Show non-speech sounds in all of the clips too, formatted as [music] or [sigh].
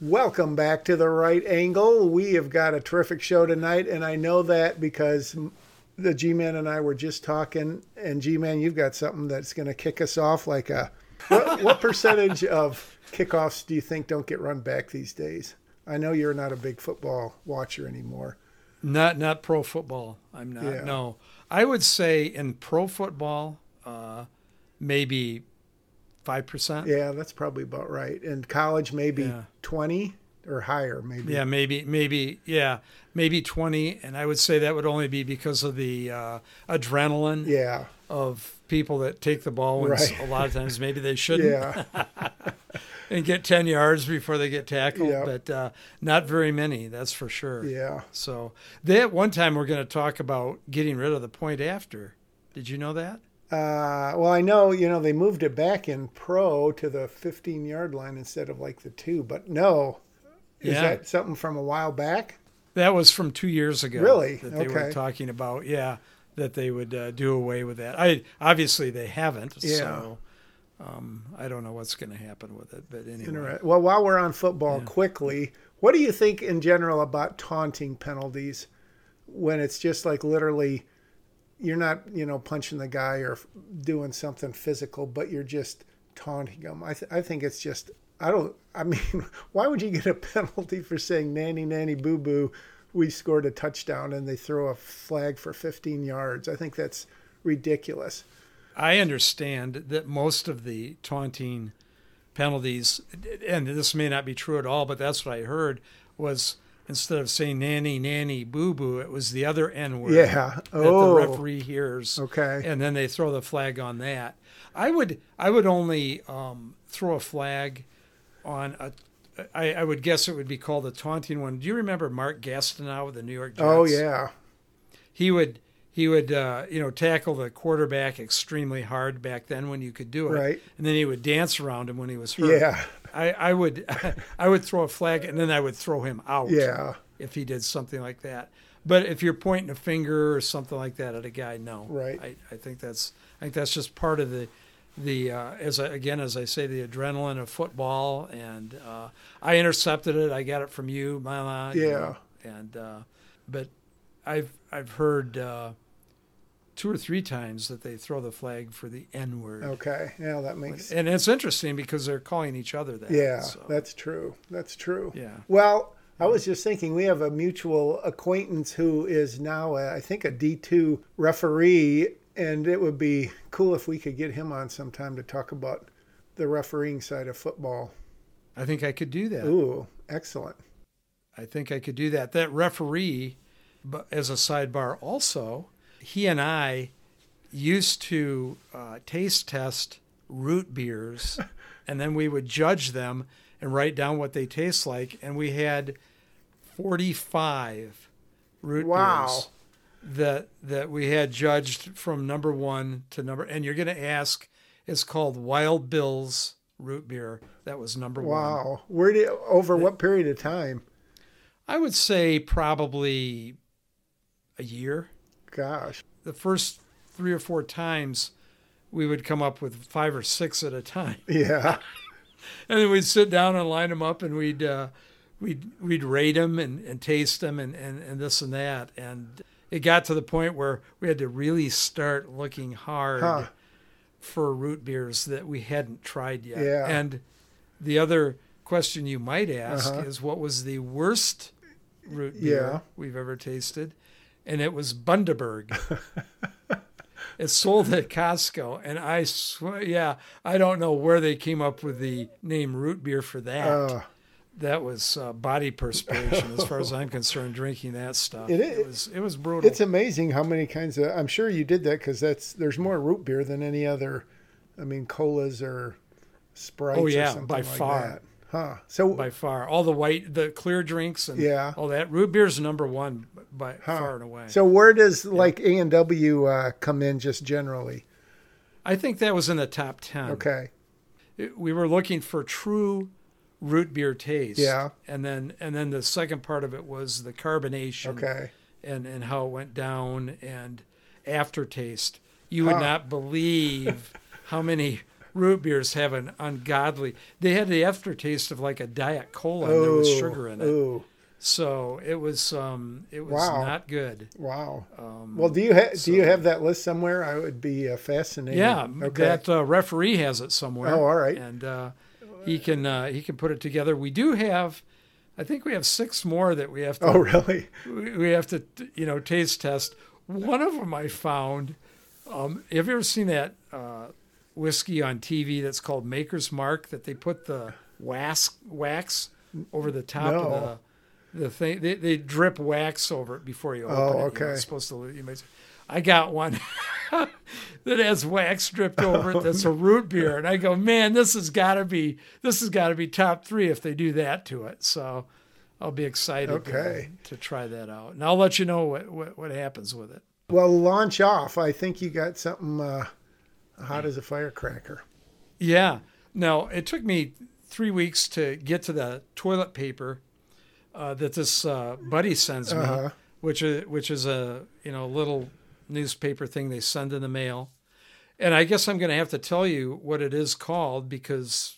Welcome back to the right angle. We have got a terrific show tonight, and I know that because the G Man and I were just talking. And G Man, you've got something that's going to kick us off like a. What, what percentage of kickoffs do you think don't get run back these days? I know you're not a big football watcher anymore. Not not pro football. I'm not. Yeah. No, I would say in pro football, uh, maybe five percent. Yeah, that's probably about right. In college, maybe Yeah. 20 or higher, maybe. Yeah, maybe, maybe, yeah, maybe 20. And I would say that would only be because of the uh, adrenaline Yeah. of people that take the ball s- Right. a lot of times maybe they shouldn't Yeah. [laughs] and get 10 yards before they get tackled. Yeah. But uh, not very many, that's for sure. Yeah. So they, at one time, we're going to talk about getting rid of the point after. Did you know that? Uh, well, I know, you know, they moved it back in pro to the 15 yard line instead of like the two, but no. Is Yeah. that something from a while back? That was from two years ago. Really? That they were talking about, yeah, that they would uh, do away with that. I obviously they haven't. Yeah. So um, I don't know what's going to happen with it, but anyway. Well, while we're on football, Yeah. quickly, what do you think in general about taunting penalties when it's just like literally you're not, you know, punching the guy or doing something physical, but you're just taunting them? I, th- I think it's just, I don't, I mean, [laughs] why would you get a penalty for saying nanny, nanny, boo boo? We scored a touchdown and they throw a flag for 15 yards. I think that's ridiculous. I understand that most of the taunting penalties, and this may not be true at all, but that's what I heard, was instead of saying nanny, nanny, boo boo, it was the other N word. Yeah. that Oh, the referee hears. okay. And then they throw the flag on that. I would I would only um, throw a flag on a. I, I would guess it would be called a taunting one. Do you remember Mark Gastineau with the New York Jets? Oh, yeah. He would he would uh, you know tackle the quarterback extremely hard back then when you could do it. Right. And then he would dance around him when he was hurt. Yeah. I, I would [laughs] I would throw a flag and then I would throw him out Yeah. if he did something like that. But if you're pointing a finger or something like that at a guy, no. Right. I, I think that's I think that's just part of the the uh, as I, again as I say the adrenaline of football and uh, I intercepted it. I got it from you, Mama. you Yeah. know, and uh, but I've I've heard uh, two or three times that they throw the flag for the N word. Okay. Yeah, that makes And it's interesting because they're calling each other that. Yeah, so, that's true. That's true. yeah. Well, I was just thinking we have a mutual acquaintance who is now, a, I think, a D2 referee, and it would be cool if we could get him on sometime to talk about the refereeing side of football. I think I could do that. Ooh, excellent. I think I could do that. That referee, but as a sidebar, also, he and I used to uh, taste test root beers, [laughs] and then we would judge them and write down what they taste like. And we had forty-five root Wow. beers that that we had judged from number one to number. And you're going to ask, it's called Wild Bill's root beer. That was number one. Wow. Where did over what period of time? I would say probably a year. Gosh. The first three or four times, we would come up with five or six at a time, [laughs] Yeah. and then we'd sit down and line them up, and we'd uh, we'd we'd rate them and, and taste them and, and and this and that, and it got to the point where we had to really start looking hard Huh. for root beers that we hadn't tried yet. Yeah. And the other question you might ask Uh-huh. is, what was the worst root beer Yeah. we've ever tasted? And it was Bundaberg. [laughs] it's sold at Costco, and I swear, yeah, I don't know where they came up with the name root beer for that. Uh, that was uh, body perspiration, as far as I'm [laughs] concerned. Drinking that stuff, It it, is- was it was brutal. it's amazing how many kinds of. I'm sure you did that because that's there's more root beer than any other. I mean, colas or sprites. Oh, or yeah, something by like far. That. Huh. So by far. All the white, the clear drinks, and Yeah. all that. Root beer's number one by Huh. far and away. So where does like A and W uh, come in just generally? I think that was in the top ten. Okay. It- we were looking for true root beer taste. Yeah. and then and then the second part of it was the carbonation. Okay. and and how it went down and aftertaste. You would Huh. not believe how many root beers have an ungodly. They had the aftertaste of like a diet cola, and there was sugar in it. Ooh, So it was um, it was Wow. not good. wow. Um, Well, do you ha- do you have that list somewhere? I would be uh, fascinated. yeah, Okay. that uh, referee has it somewhere. Oh, all right. and uh, he can uh, he can put it together. We do have, I think we have six more that we have to oh, really? we we have to you know taste test. One of them I found. Um, have you ever seen that uh, whiskey on TV that's called Maker's Mark that they put the wax wax over the top No. of the the thing? They, they drip wax over it before you open Oh, it. okay. it's supposed to. You might, I got one [laughs] that has wax dripped over it. That's a root beer, and I go, man, this has got to be this has got to be top three if they do that to it. So. I'll be excited Okay. to, to try that out, and I'll let you know what, what, what happens with it. Well, launch off. I think you got something uh, hot as a firecracker. Yeah. Now, it took me three weeks to get to the toilet paper uh, that this uh, buddy sends me, Uh-huh. which is which is a you know little newspaper thing they send in the mail. And I guess I'm going to have to tell you what it is called because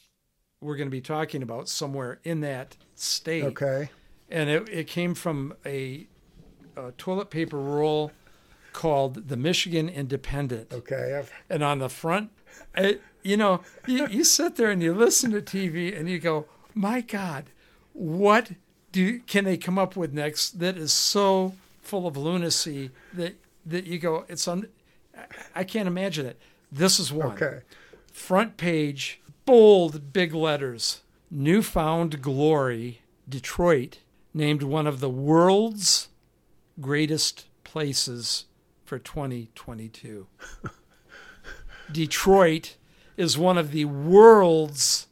we're going to be talking about somewhere in that state. Okay. and it, it came from a, a toilet paper roll called the Michigan Independent. Okay. I've, And on the front, it, you know, you, you sit there and you listen to TV and you go, my God, what do can they come up with next that is so full of lunacy that that you go, it's on. I can't imagine it. This is one okay. front page, bold, big letters. Newfound Glory, Detroit, named one of the world's greatest places for 2022. [laughs] Detroit is one of the world's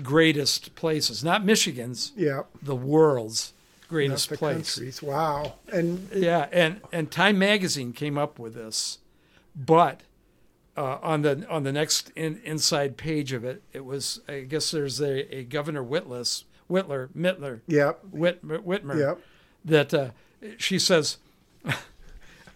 greatest places, not Michigan's, Yeah. the world's greatest the place. countries. Wow. And Yeah, and and Time Magazine came up with this, but uh, on the on the next in, inside page of it, it was I guess there's a, a Governor Whitless Whitler Mittler yep. Whit, Whitmer Yep. that uh, she says, [laughs]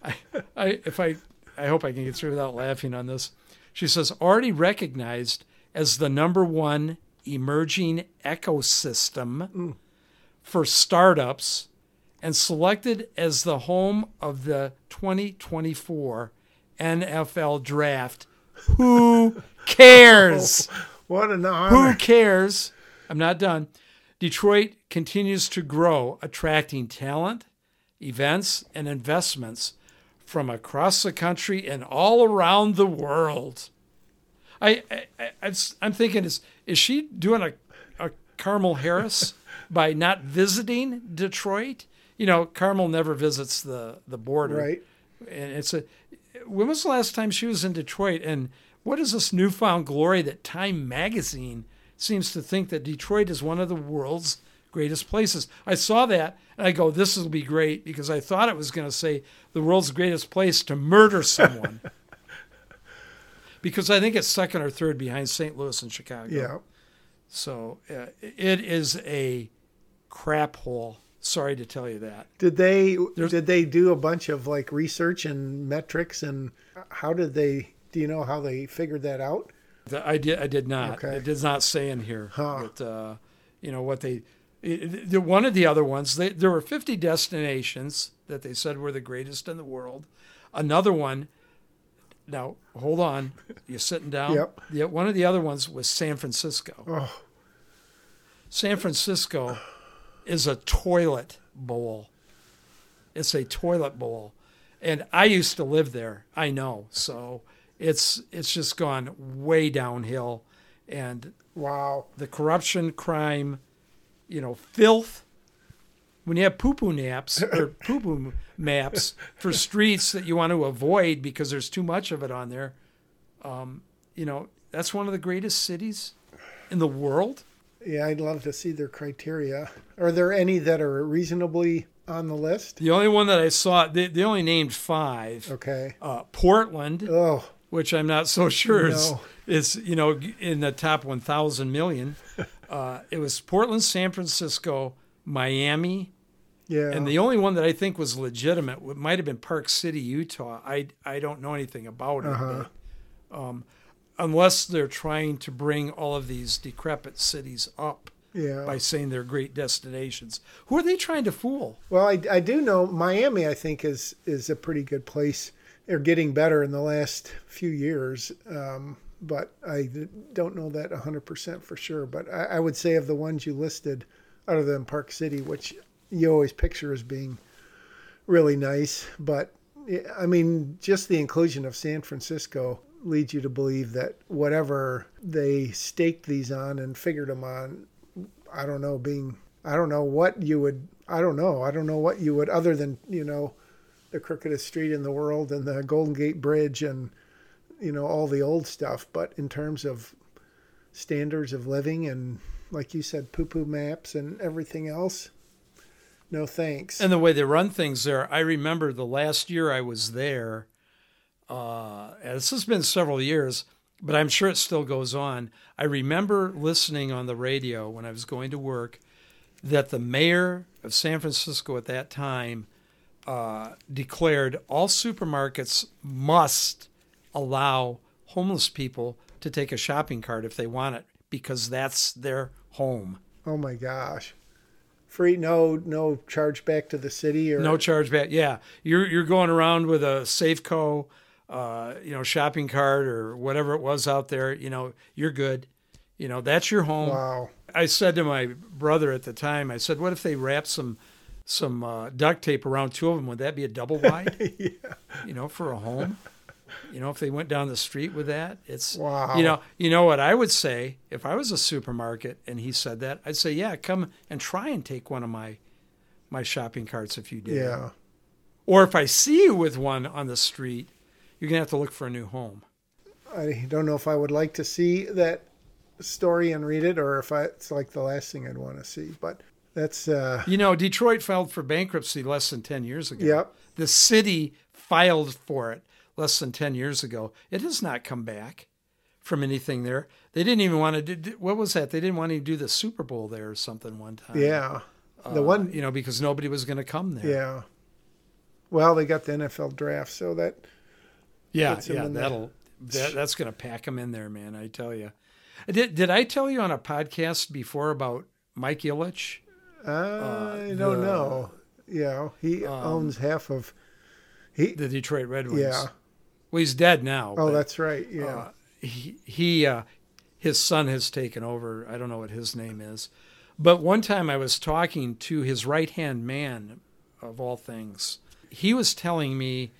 I, I if I I hope I can get through without laughing on this. She says already recognized as the number one emerging ecosystem mm. for startups and selected as the home of the 2024 NFL draft. Who cares? [laughs] Oh, what an honor. Who cares? I'm not done. Detroit continues to grow, attracting talent, events, and investments from across the country and all around the world. I, I, I I'm s- I'm thinking is is she doing a, a Kamala Harris [laughs] by not visiting Detroit? You know, Carmel never visits the the border, Right. and it's a when was the last time she was in Detroit and what is this newfound glory that Time magazine seems to think that Detroit is one of the world's greatest places. I saw that and I go this will be great because I thought it was going to say the world's greatest place to murder someone. [laughs] because I think it's second or third behind St. Louis and Chicago. Yeah. So uh, it is a crap hole. Sorry to tell you that. Did they There's- did they do a bunch of like research and metrics and how did they do you know how they figured that out? The- I did. I did not. Okay. It does not say in here. Huh. But uh, you know what they. The, one of the other ones. They, there were 50 destinations that they said were the greatest in the world. Another one. Now hold on. You're sitting down. Yep. Yeah. One of the other ones was San Francisco. Oh, San Francisco is a toilet bowl. It's a toilet bowl. And I used to live there. I know. So it's it's just gone way downhill and wow. the corruption, crime, you know, filth. When you have poo poo naps or [laughs] poo poo maps for streets that you want to avoid because there's too much of it on there, um, you know, that's one of the greatest cities in the world. Yeah, I'd love to see their criteria. Are there any that are reasonably on the list? The only one that I saw, they, they only named five. Okay. Uh, Portland, Oh, which I'm not so sure is, is you know in the top 1,000 million. [laughs] Uh, it was Portland, San Francisco, Miami, yeah. and the only one that I think was legitimate might have been Park City, Utah. I I don't know anything about it. Uh-huh. but, um, unless they're trying to bring all of these decrepit cities up Yeah. by saying they're great destinations. Who are they trying to fool? Well, I, I do know Miami. I think is is a pretty good place. They're getting better in the last few years, um, but I don't know that 100% for sure. But I, I would say of the ones you listed, other than Park City, which you always picture as being really nice, but I mean, just the inclusion of San Francisco leads you to believe that whatever they staked these on and figured them on, I don't know, being, I don't know what you would, I don't know, I don't know what you would, other than, you know, the crookedest street in the world and the Golden Gate Bridge and, you know, all the old stuff. But in terms of standards of living and, like you said, poo poo maps and everything else, no thanks. And the way they run things there, I remember the last year I was there. Uh, this has been several years, but I'm sure it still goes on. I remember listening on the radio when I was going to work that the mayor of San Francisco at that time uh, declared all supermarkets must allow homeless people to take a shopping cart if they want it because that's their home. Oh my gosh. Free no no charge back to the city or No charge back. Yeah, you're you're going around with a Safeco, uh, you know, shopping cart or whatever it was out there. You know, you're good. You know, that's your home. Wow. I said to my brother at the time, I said, "What if they wrap some some uh, duct tape around two of them? Would that be a double wide? [laughs] yeah. You know, for a home? You know, if they went down the street with that, it's Wow. You know, you know what I would say if I was a supermarket and he said that, I'd say, "Yeah, come and try and take one of my my shopping carts if you did." Yeah. Or if I see you with one on the street, you're gonna have to look for a new home. I don't know if I would like to see that story and read it or if I, it's like the last thing I'd want to see. But that's uh You know, Detroit filed for bankruptcy less than ten years ago. Yep. The city filed for it less than ten years ago. It has not come back from anything there. They didn't even want to do. What was that? They didn't want to do the Super Bowl there or something one time. yeah. The Uh, one you know, because nobody was going to come there. yeah. Well, they got the NFL draft, so that yeah, yeah. That'll that, that's going to pack them in there, man. I tell you. Did did I tell you on a podcast before about Mike Ilitch? I don't the- know. Yeah, he um, owns half of he the Detroit Red Wings. yeah. Well, he's dead now. Oh, but, that's right. Yeah. uh, he, he uh, his son has taken over. I don't know what his name is, but one time I was talking to his right hand man, of all things. He was telling me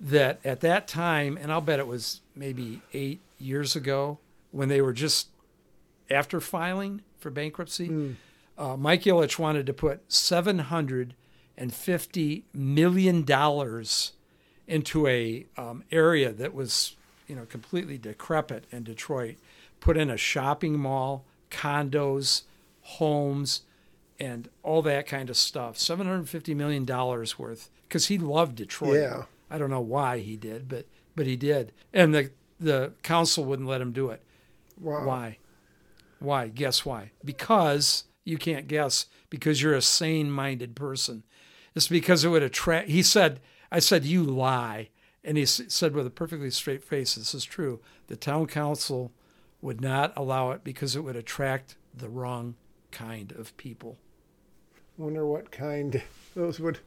that at that time, and I'll bet it was maybe eight years ago, when they were just after filing for bankruptcy, uh, Mike Ilitch wanted to put seven hundred and fifty million dollars into a um, area that was you know completely decrepit in Detroit, put in a shopping mall, condos, homes, and all that kind of stuff. Seven hundred fifty million dollars worth because he loved Detroit. Yeah. I don't know why he did, but but he did, and the the council wouldn't let him do it. wow. Why? Why? Guess why? Because you can't guess because you're a sane minded person. It's because it would attract. He said, I said, you lie. And he said with a perfectly straight face, this is true. The town council would not allow it because it would attract the wrong kind of people. Wonder what kind those would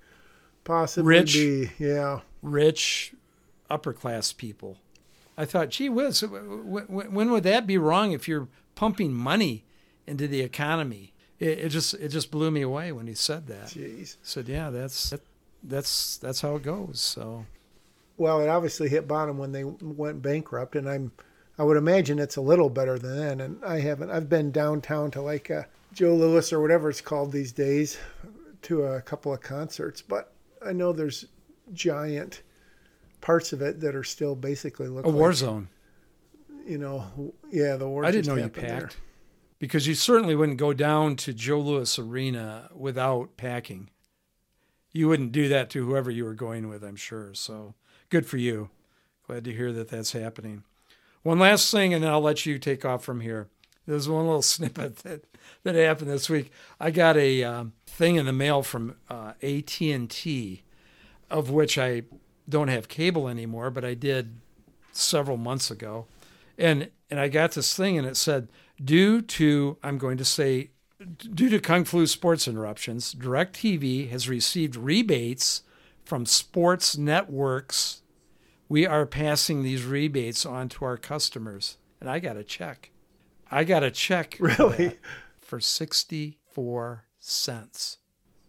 possibly Rich. be. Yeah. Rich, upper class people. I thought, gee whiz, when would that be wrong if you're pumping money into the economy? It, it just it just blew me away when he said that. Jeez. said, "Yeah, that's that, that's that's how it goes." So Well, it obviously hit bottom when they went bankrupt, and I'm, I would imagine it's a little better than then. And I haven't, I've been downtown to like uh Joe Louis or whatever it's called these days, to a couple of concerts, but I know there's giant parts of it that are still basically look a war zone. you know, yeah, the war. Zone. I didn't know you happened there. packed because you certainly wouldn't go down to Joe Louis Arena without packing. You wouldn't do that to whoever you were going with, I'm sure. So good for you. Glad to hear that that's happening. One last thing, and then I'll let you take off from here. There's one little [laughs] snippet that, that happened this week. I got a um, thing in the mail from uh, AT&T, of which I don't have cable anymore, but I did several months ago. And and I got this thing and it said due to I'm going to say due to Kung Flu sports interruptions, DirecTV has received rebates from sports networks. We are passing these rebates on to our customers. And I got a check. I got a check Really? that for 64 cents.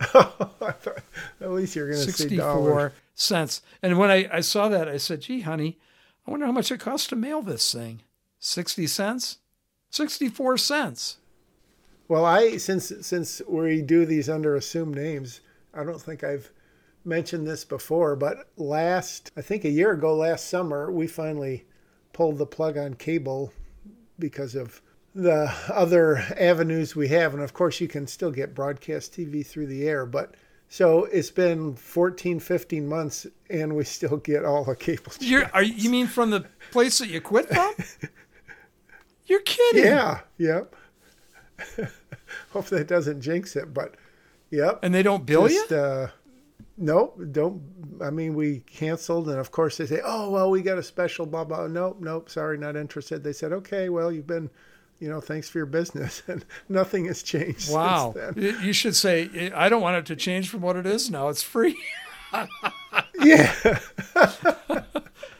[laughs] At least you're going to say dollars. 64 cents. And when I, I saw that, I said, gee, honey, I wonder how much it costs to mail this thing. 60 cents? 64 cents. Well, I since since we do these under assumed names, I don't think I've mentioned this before, but last I think a year ago, last summer, we finally pulled the plug on cable because of the other avenues we have, and of course, you can still get broadcast TV through the air, but. So it's been 14, 15 months, and we still get all the cable. Are, you mean from the place that you quit from? [laughs] You're kidding. Yeah, yep. [laughs] Hope that doesn't jinx it, but yep. And they don't bill Just, you? Uh, nope, don't. I mean, we canceled, and of course they say, "Oh, well, we got a special." Blah blah. Nope, nope. Sorry, not interested. They said, "Okay, well, you've been, you know, thanks for your business," [laughs] and nothing has changed. Wow. Since then. You you should say, I don't want it to change from what it is now. It's free. [laughs] Yeah.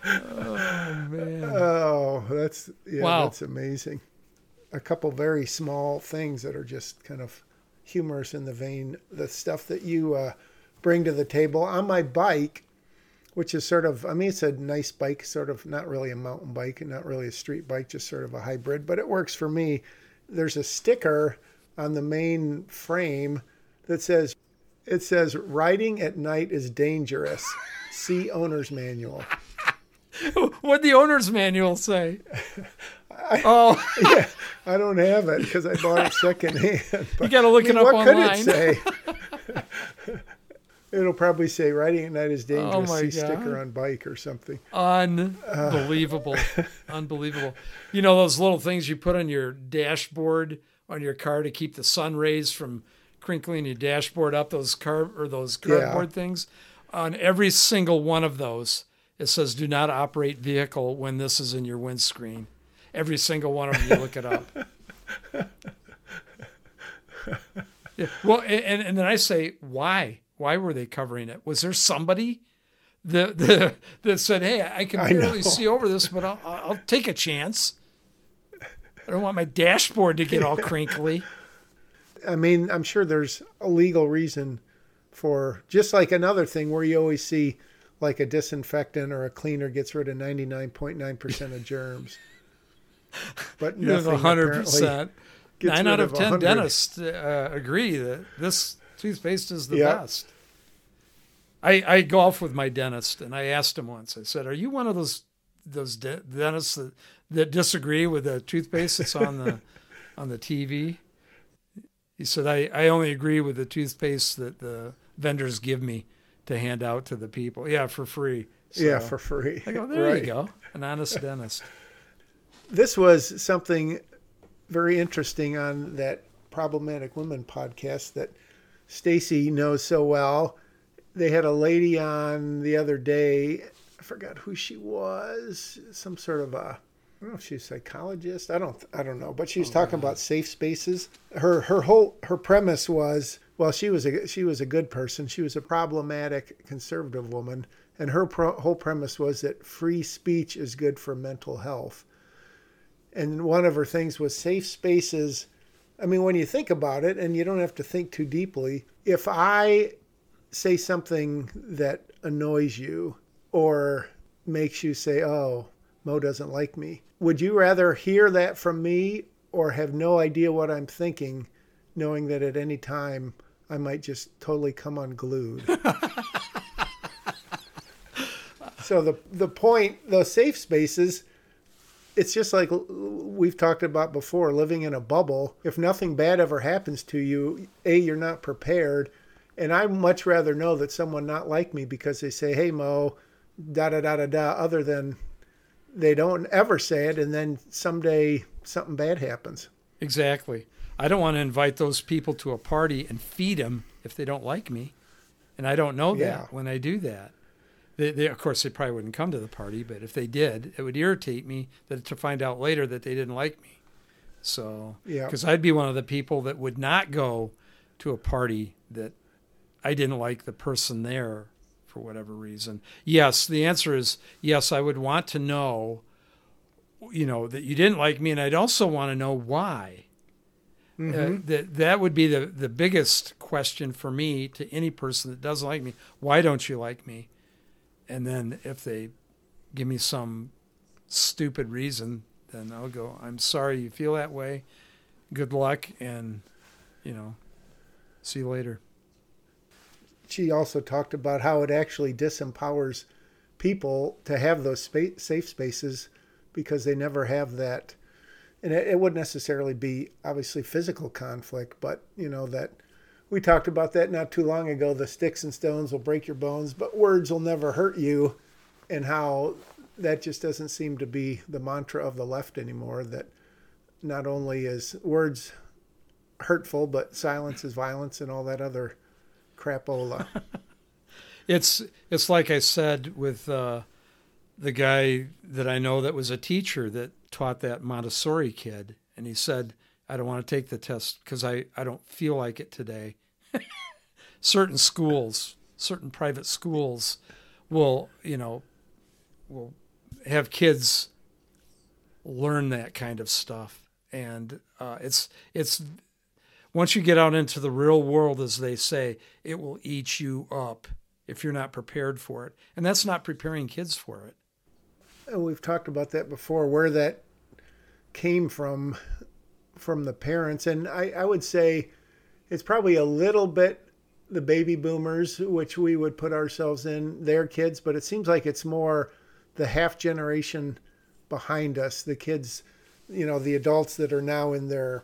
Oh, man. Oh, that's yeah. Wow. That's amazing. A couple very small things that are just kind of humorous in the vein. The stuff that you uh, bring to the table on my bike, which is sort of. I mean, it's a nice bike, sort of not really a mountain bike and not really a street bike, just sort of a hybrid. But it works for me. There's a sticker on the main frame that says, "It says riding at night is dangerous. [laughs] See owner's manual." What'd the owner's manual say? [laughs] oh, [laughs] yeah, I don't have it because I bought it secondhand. you got to look I mean, it up what online. could it say? [laughs] It'll probably say riding at night is oh dangerous. Oh, my See sticker on bike or something. Unbelievable. [laughs] Unbelievable. You know those little things you put on your dashboard on your car to keep the sun rays from crinkling your dashboard up, those car or those cardboard things? On every single one of those, it says do not operate vehicle when this is in your windscreen. Every single one of them, you look it up. [laughs] Yeah. Well, and, and then I say, why? Why were they covering it? Was there somebody that, that, that said, hey, I can I barely know. see over this, but I'll, I'll take a chance? I don't want my dashboard to get all [laughs] crinkly. I mean, I'm sure there's a legal reason for just like another thing where you always see like a disinfectant or a cleaner gets rid of 99.9% of germs. But nothing 100%. Nine out of 10 100. dentists uh, agree that this toothpaste is the Yeah. best. I, I golf with my dentist, and I asked him once. I said, "Are you one of those those de- dentists that, that disagree with the toothpaste that's on the [laughs] on the TV?" He said, "I, I only agree with the toothpaste that the vendors give me to hand out to the people. Yeah, for free. Yeah, for free. I go, there Right. you go, an honest dentist. [laughs] this was something very interesting on that problematic women podcast that Stacy knows so well. They had a lady on the other day. I forgot who she was. Some sort of a I don't know if she's a psychologist. I don't I don't know, but she was oh, talking about safe spaces. Her her whole her premise was well, she was a she was a good person. She was a problematic conservative woman, and her pro, whole premise was that free speech is good for mental health and one of her things was safe spaces. I mean, when you think about it, and you don't have to think too deeply, if I say something that annoys you or makes you say, oh, Mo doesn't like me, would you rather hear that from me or have no idea what I'm thinking, knowing that at any time I might just totally come unglued? [laughs] so the the point, the safe spaces, it's just like we've talked about before living in a bubble if nothing bad ever happens to you a you're not prepared and i'd much rather know that someone not like me because they say hey mo da da da da da other than they don't ever say it and then someday something bad happens Exactly. I don't want to invite those people to a party and feed them if they don't like me. And I don't know that Yeah. when I do that. They, they, of course, they probably wouldn't come to the party, but if they did, it would irritate me that to find out later that they didn't like me. So, Yeah. because I'd be one of the people that would not go to a party that I didn't like the person there for whatever reason. Yes, the answer is yes. I would want to know, you know, that you didn't like me, and I'd also want to know why. Uh, that that would be the the biggest question for me to any person that doesn't like me. Why don't you like me? And then if they give me some stupid reason, then I'll go. I'm sorry you feel that way. Good luck, and you know, see you later. she also talked about how it actually disempowers people to have those safe spaces because they never have that and it, it wouldn't necessarily be obviously physical conflict but you know that we talked about that not too long ago. The sticks and stones will break your bones but words will never hurt you. And how that just doesn't seem to be the mantra of the left anymore that not only is words hurtful but silence is violence and all that other crapola. [laughs] It's it's like I said with uh, the guy that I know that was a teacher that taught that Montessori kid, and he said, "I don't want to take the test because I I don't feel like it today." Certain schools, certain private schools, will you know will have kids learn that kind of stuff, and uh, it's it's once you get out into the real world, as they say, it will eat you up if you're not prepared for it. And that's not preparing kids for it. And we've talked about that before, where that came from from the parents. And I, I would say it's probably a little bit the baby boomers, which we would put ourselves in their kids, but it seems like it's more the half generation behind us, the kids, you know, the adults that are now in their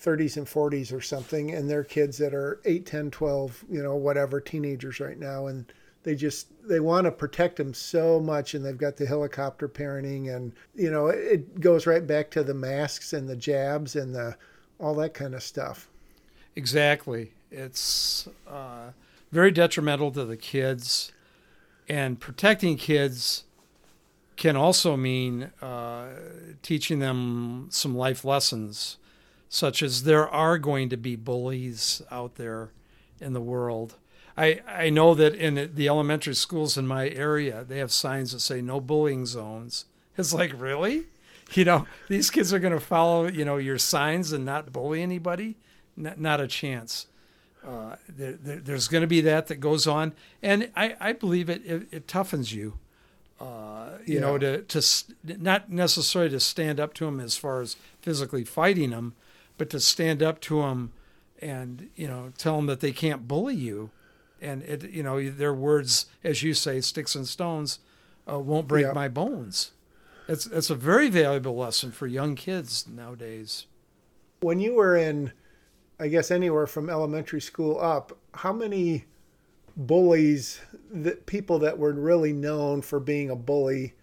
30s and 40s or something, and their kids that are 8, 10, 12, you know, whatever, teenagers right now. And they just they want to protect them so much and they've got the helicopter parenting and you know it goes right back to the masks and the jabs and the all that kind of stuff Exactly. It's uh, very detrimental to the kids. And protecting kids can also mean uh, teaching them some life lessons, such as there are going to be bullies out there in the world. I, I know that in the elementary schools in my area, they have signs that say no bullying zones. It's like, really? You know, these kids are going to follow, you know, your signs and not bully anybody? N- not a chance. Uh, there, there, there's going to be that that goes on. And I, I believe it, it, it toughens you, uh, you know, to, to not necessarily to stand up to them as far as physically fighting them, but to stand up to them and, you know, tell them that they can't bully you and it you know their words as you say sticks and stones uh, won't break Yeah. my bones it's it's a very valuable lesson for young kids nowadays when you were in i guess anywhere from elementary school up how many bullies that people that were really known for being a bully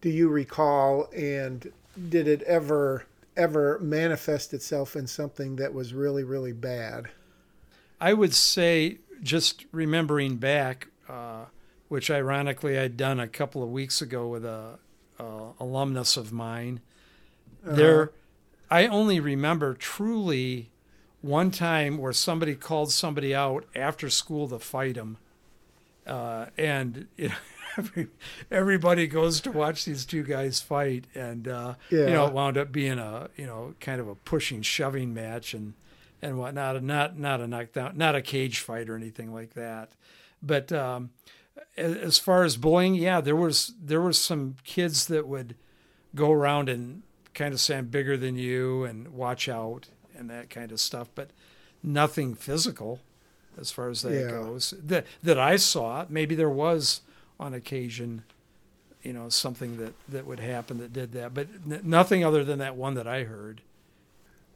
do you recall? And did it ever ever manifest itself in something that was really really bad? I would say just remembering back uh, which ironically i'd done a couple of weeks ago with a, a alumnus of mine there i only remember truly one time where somebody called somebody out after school to fight him uh, and know, [laughs] every, everybody goes to watch these two guys fight and uh, you know it wound up being a you know kind of a pushing shoving match and and whatnot not not a knockdown not a cage fight or anything like that. But um, as far as bullying yeah there was there was some kids that would go around and kind of say I'm bigger than you and watch out and that kind of stuff but nothing physical as far as that Yeah. goes that that I saw maybe there was on occasion you know something that that would happen that did that but n- nothing other than that one that I heard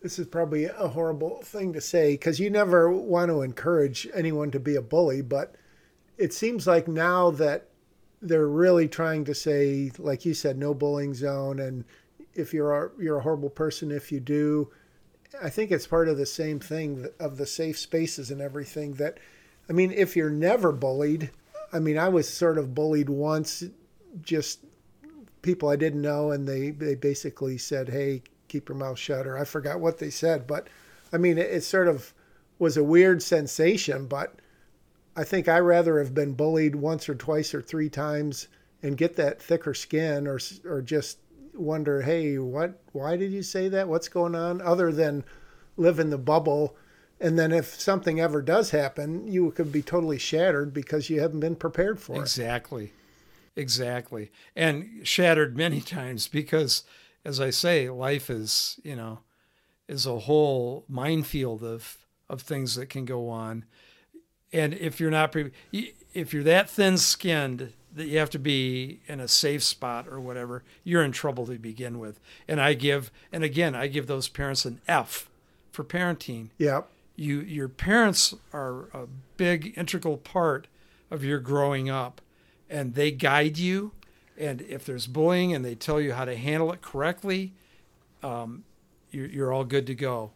this is probably a horrible thing to say because you never want to encourage anyone to be a bully, but it seems like now that they're really trying to say, like you said, no bullying zone, and if you're a, you're a horrible person if you do. I think it's part of the same thing of the safe spaces and everything. That, I mean, if you're never bullied, I mean, I was sort of bullied once, just people I didn't know, and they, they basically said, hey, keep your mouth shut, or I forgot what they said. But I mean, it, it sort of was a weird sensation, but I think I rather have been bullied once or twice or three times and get that thicker skin or, or just wonder, hey, what, why did you say that? What's going on? Other than live in the bubble and then if something ever does happen, you could be totally shattered because you haven't been prepared for exactly. it. Exactly. Exactly. And shattered many [laughs] times because as I say, life is, you know, is a whole minefield of of things that can go on. And if you're not pre- if you're that thin-skinned that you have to be in a safe spot or whatever, you're in trouble to begin with. And I give and again, I give those parents an F for parenting. Yeah. you your parents are a big integral part of your growing up and they guide you and if there's bullying and they tell you how to handle it correctly um, you're, you're all good to go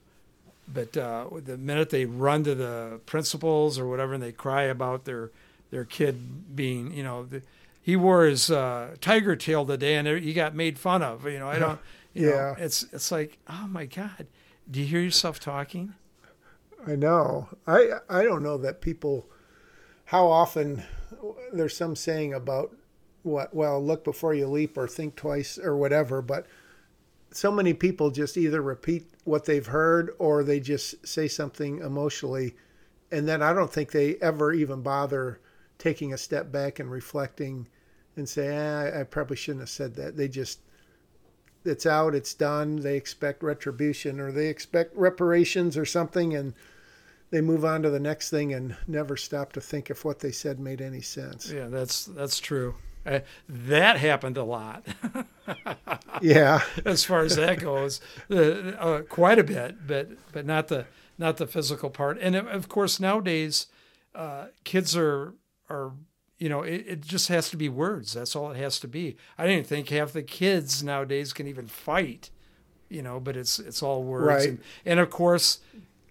but uh, the minute they run to the principals or whatever and they cry about their their kid being you know the, he wore his uh, tiger tail today and he got made fun of you know i don't [laughs] you yeah. know, it's it's like oh my god. Do you hear yourself talking? I know. I I don't know that people how often there's some saying about what well look before you leap or think twice or whatever, but so many people just either repeat what they've heard or they just say something emotionally. And then I don't think they ever even bother taking a step back and reflecting and say, eh, I probably shouldn't have said that. They just it's out, it's done. They expect retribution or they expect reparations or something, and they move on to the next thing and never stop to think if what they said made any sense. Yeah, that's that's true. Uh, that happened a lot. [laughs] yeah, as far as that goes, uh, uh, quite a bit, but but not the not the physical part. And of course, nowadays, uh, kids are are you know, it, it just has to be words. That's all it has to be. I didn't think half the kids nowadays can even fight, you know, but it's it's all words. Right. And, and of course,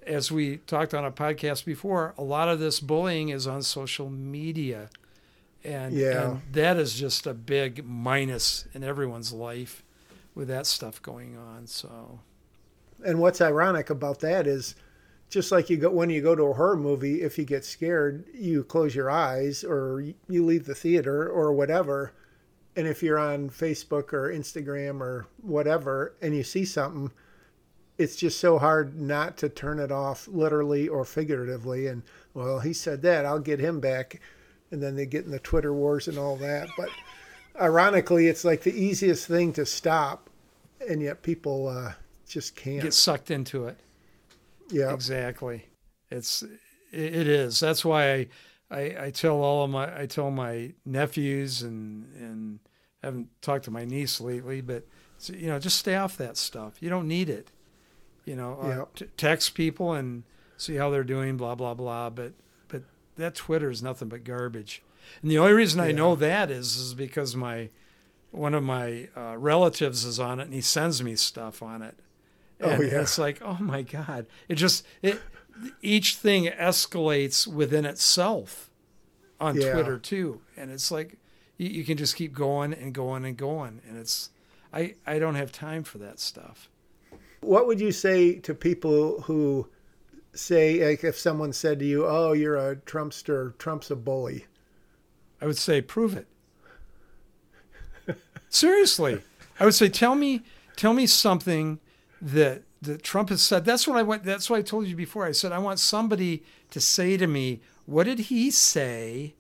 as we talked on a podcast before, a lot of this bullying is on social media. And, yeah. and that is just a big minus in everyone's life with that stuff going on. So, and what's ironic about that is just like you go when you go to a horror movie if you get scared you close your eyes or you leave the theater or whatever. And if you're on facebook or instagram or whatever and you see something it's just so hard not to turn it off literally or figuratively. And well he said that i'll get him back. And then they get in the twitter wars and all that. But ironically it's like the easiest thing to stop and yet people uh, just can't. Get sucked into it yeah, exactly. It's it is. That's why I, I, I tell all of my I tell my nephews and and I haven't talked to my niece lately, but you know just stay off that stuff. You don't need it. You know, yeah. uh, t- text people and see how they're doing, blah blah blah. But but that Twitter is nothing but garbage. And the only reason yeah. I know that is is because my one of my uh, relatives is on it and he sends me stuff on it. Oh, and oh yeah. It's like, oh my God. It just it each thing escalates within itself on yeah. Twitter too. And it's like you, you, can just keep going and going and going. And it's I, I don't have time for that stuff. What would you say to people who say like if someone said to you, Oh, you're a Trumpster, Trump's a bully? I would say prove it. Seriously. I would say tell me tell me something that that Trump has said. That's what I want. That's what I told you before. I said I want somebody to say to me, what did he say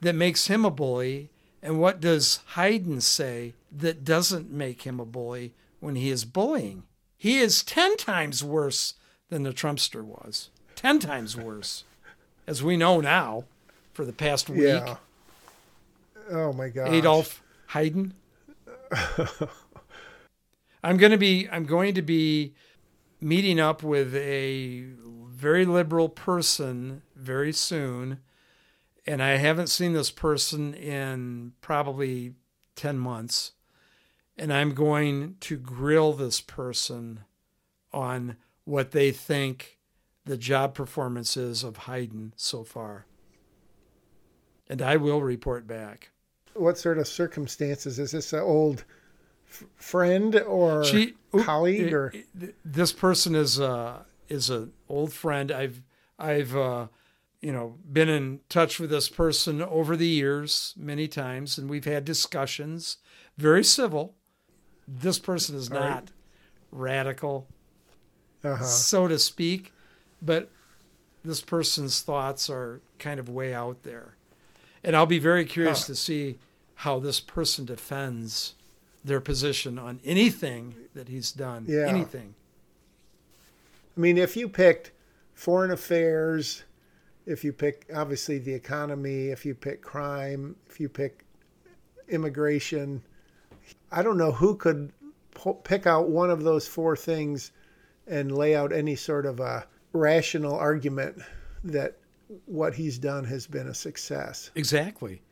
that makes him a bully, and what does Hyden say that doesn't make him a bully when he is bullying? He is ten times worse than the Trumpster was. Ten times worse, as we know now, for the past week. Yeah. Oh my God. Adolf Hyden. [laughs] I'm going to be I'm going to be meeting up with a very liberal person very soon and I haven't seen this person in probably 10 months and I'm going to grill this person on what they think the job performance is of Hyden so far. and I will report back. What sort of circumstances is this? Old f- friend or she, colleague, or this person is uh, is an old friend. I've I've uh, you know been in touch with this person over the years many times, and we've had discussions. Very civil. This person is not right. radical, uh-huh. so to speak, but this person's thoughts are kind of way out there. And I'll be very curious huh. to see how this person defends their position on anything that he's done. Yeah. Anything. I mean, if you picked foreign affairs, if you pick obviously the economy, if you pick crime, if you pick immigration, I don't know who could pick out one of those four things and lay out any sort of a rational argument that what he's done has been a success. Exactly.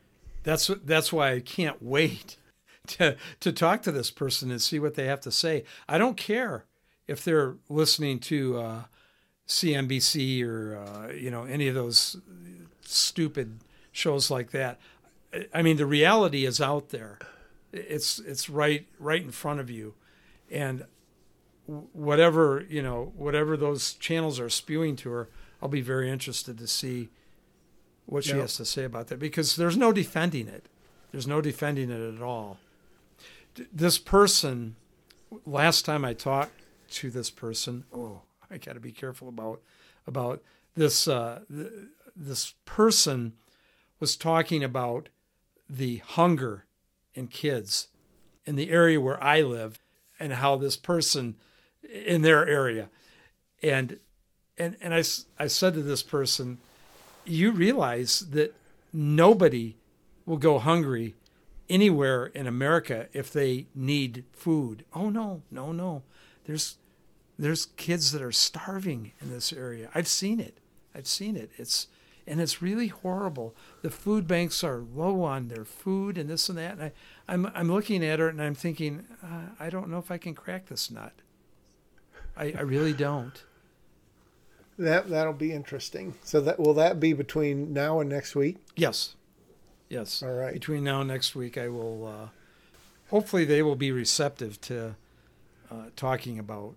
That's that's why I can't wait to to talk to this person and see what they have to say. I don't care if they're listening to uh, CNBC or uh, you know any of those stupid shows like that. I mean, the reality is out there. It's it's right right in front of you, and whatever you know, whatever those channels are spewing to her, I'll be very interested to see what she yep. has to say about that because there's no defending it. There's no defending it at all. This person, last time I talked to this person, oh, I got to be careful about about this. Uh, th- this person was talking about the hunger in kids in the area where I live, and how this person in their area, and and and I I said to this person, you realize that nobody will go hungry anywhere in America if they need food. Oh no, no, no. There's there's kids that are starving in this area. I've seen it. I've seen it. It's and it's really horrible. The food banks are low on their food and this and that. And I, I'm I'm looking at her and I'm thinking, uh, I don't know if I can crack this nut. I, I really don't. That that'll be interesting. So that will that be between now and next week? Yes. Yes. All right. Between now and next week, I will. Uh, hopefully, they will be receptive to uh, talking about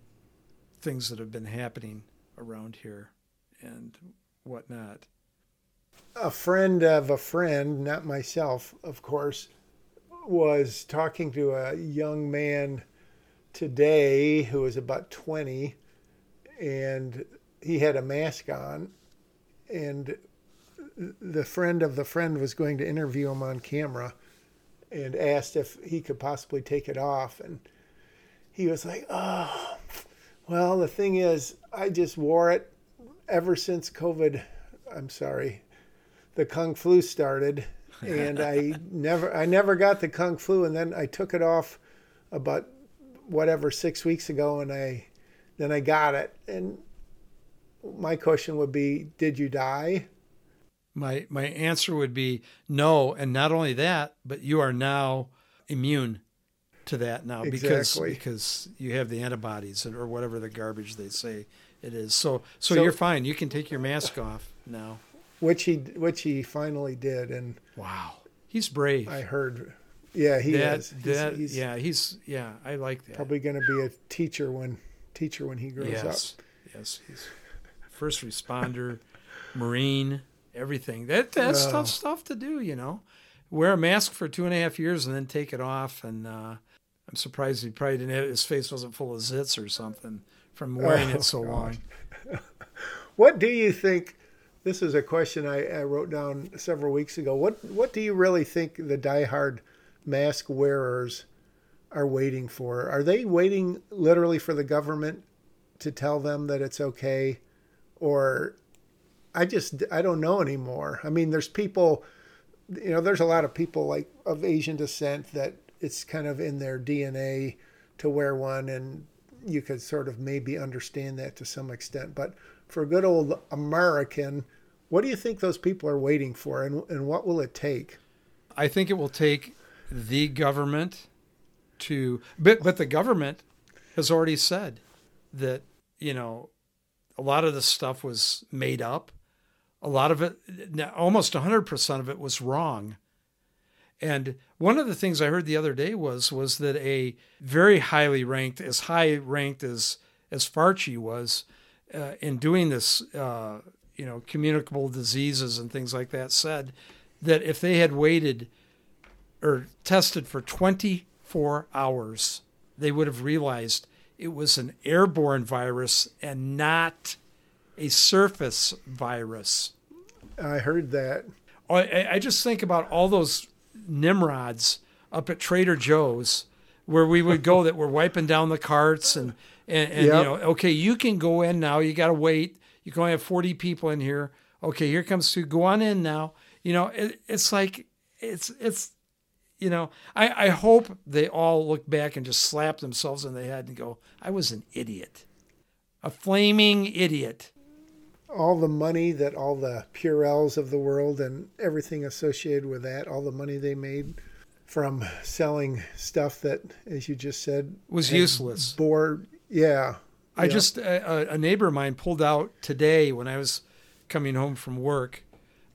things that have been happening around here and whatnot. A friend of a friend, not myself, of course, was talking to a young man today who was about 20 and he had a mask on and the friend of the friend was going to interview him on camera and asked if he could possibly take it off. And he was like oh well the thing is i just wore it ever since covid i'm sorry the kung flu started. And i [laughs] never i never got the kung flu. And then i took it off about whatever six weeks ago and i then i got it. And my question would be did you die my my answer would be no. And not only that but you are now immune to that now exactly. because because you have the antibodies or whatever the garbage they say it is. So, so so you're fine. You can take your mask off now. Which he which he finally did and wow. He's brave. I heard yeah he that, is. He's, that, he's yeah he's yeah i like that. probably going to be a teacher when teacher when he grows yes. up yes he's first responder, Marine, everything. That that's tough stuff to do, you know. Wear a mask for two and a half years and then take it off. And uh, I'm surprised he probably didn't. Have, his face wasn't full of zits or something from wearing oh, it so long. [laughs] what do you think? This is a question I, I wrote down several weeks ago. What what do you really think the diehard mask wearers are waiting for? Are they waiting literally for the government to tell them that it's okay or I just I don't know anymore. I mean, there's people, you know, there's a lot of people like of Asian descent that it's kind of in their DNA to wear one, and you could sort of maybe understand that to some extent. But for a good old American, what do you think those people are waiting for, and and what will it take? I think it will take the government to, but but the government has already said that you know a lot of the stuff was made up. A lot of it, almost 100% of it was wrong. And one of the things I heard the other day was was that a very highly ranked, as high ranked as as Fauci was, uh, in doing this, uh, you know, communicable diseases and things like that, said that if they had waited or tested for 24 hours, they would have realized it was an airborne virus and not a surface virus. I heard that. I, I just think about all those Nimrods up at Trader Joe's where we would go that were wiping down the carts and, and, and yep. you know, okay, you can go in now. You got to wait. You can only have 40 people in here. Okay, here comes two go on in now. You know, it, it's like, it's, it's, you know, I, I hope they all look back and just slap themselves in the head and go, I was an idiot, a flaming idiot. All the money that all the Purells of the world and everything associated with that, all the money they made from selling stuff that, as you just said, was useless. Bore, yeah. I yeah. just, a, a neighbor of mine pulled out today when I was coming home from work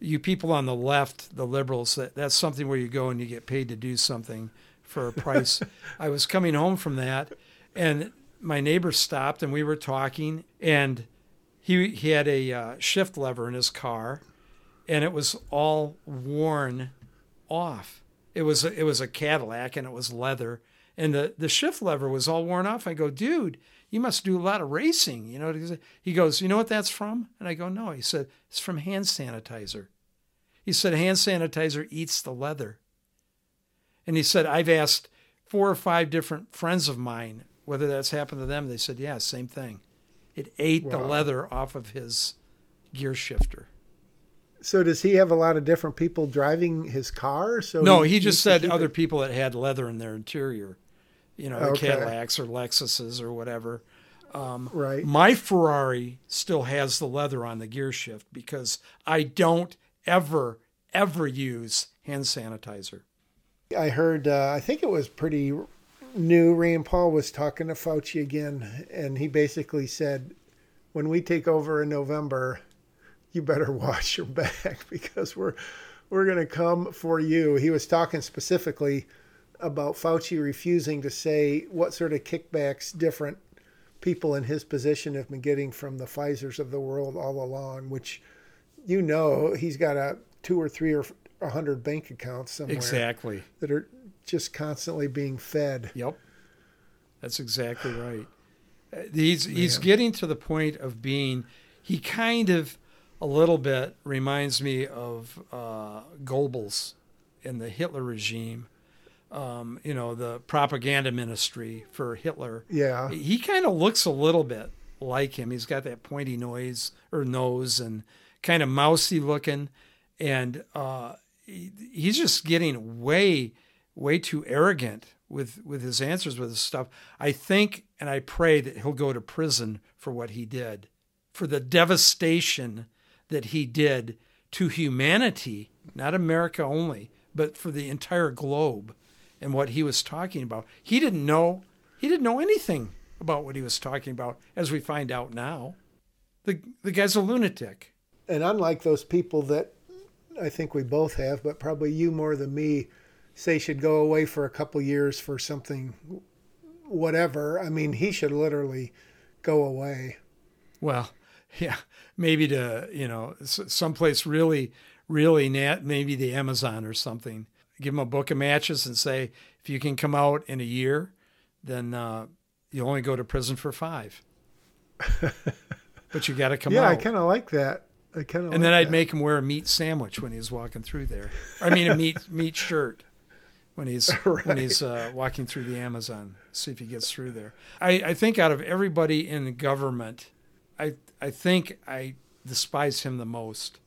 you people on the left, the liberals, that, that's something where you go and you get paid to do something for a [laughs] price. I was coming home from that, and my neighbor stopped, and we were talking, and he he had a uh, shift lever in his car, and it was all worn off. It was a, it was a Cadillac, and it was leather, and the the shift lever was all worn off. I go, dude, you must do a lot of racing, you know. He goes, you know what that's from? And I go, no. He said, it's from hand sanitizer. He said, hand sanitizer eats the leather. And he said, I've asked four or five different friends of mine whether that's happened to them. They said, yeah, same thing. It ate wow. the leather off of his gear shifter. So does he have a lot of different people driving his car? So no, he, he just said other it? people that had leather in their interior you know, okay. Cadillacs or Lexuses or whatever. Um, right. My Ferrari still has the leather on the gear shift because I don't ever, ever use hand sanitizer. I heard, uh, I think it was pretty new. Rand Paul was talking to Fauci again, and he basically said, when we take over in November, you better [laughs] watch your back [laughs] because we're we're going to come for you. He was talking specifically about Fauci refusing to say what sort of kickbacks different people in his position have been getting from the Pfizer's of the world all along, which you know he's got a two or three or a hundred bank accounts somewhere exactly that are just constantly being fed. Yep, that's exactly right. Uh, he's he's getting to the point of being he kind of a little bit reminds me of uh, Goebbels in the Hitler regime um, you know, the propaganda ministry for Hitler. Yeah. He kind of looks a little bit like him. He's got that pointy nose or nose and kind of mousy looking. And uh, he, he's just getting way, way too arrogant with, with his answers with his stuff. I think and I pray that he'll go to prison for what he did, for the devastation that he did to humanity, not America only, but for the entire globe and what he was talking about. He didn't know he didn't know anything about what he was talking about, as we find out now. The the guy's a lunatic. And unlike those people that I think we both have, but probably you more than me, say should go away for a couple years for something whatever. I mean, he should literally go away. Well, [laughs] yeah, maybe to, you know, someplace really really nat maybe the Amazon or something give him a book of matches and say, if you can come out in a year, then uh, you only go to prison for five. [laughs] but you got to come yeah, out. Yeah, I kind of like that. I kind of. And like then I'd that. make him wear a meat sandwich when he was walking through there. I mean, a meat meat shirt when he's [laughs] right. when he's uh, walking through the Amazon. See if he gets through there. I, I think out of everybody in government, I I think I despise him the most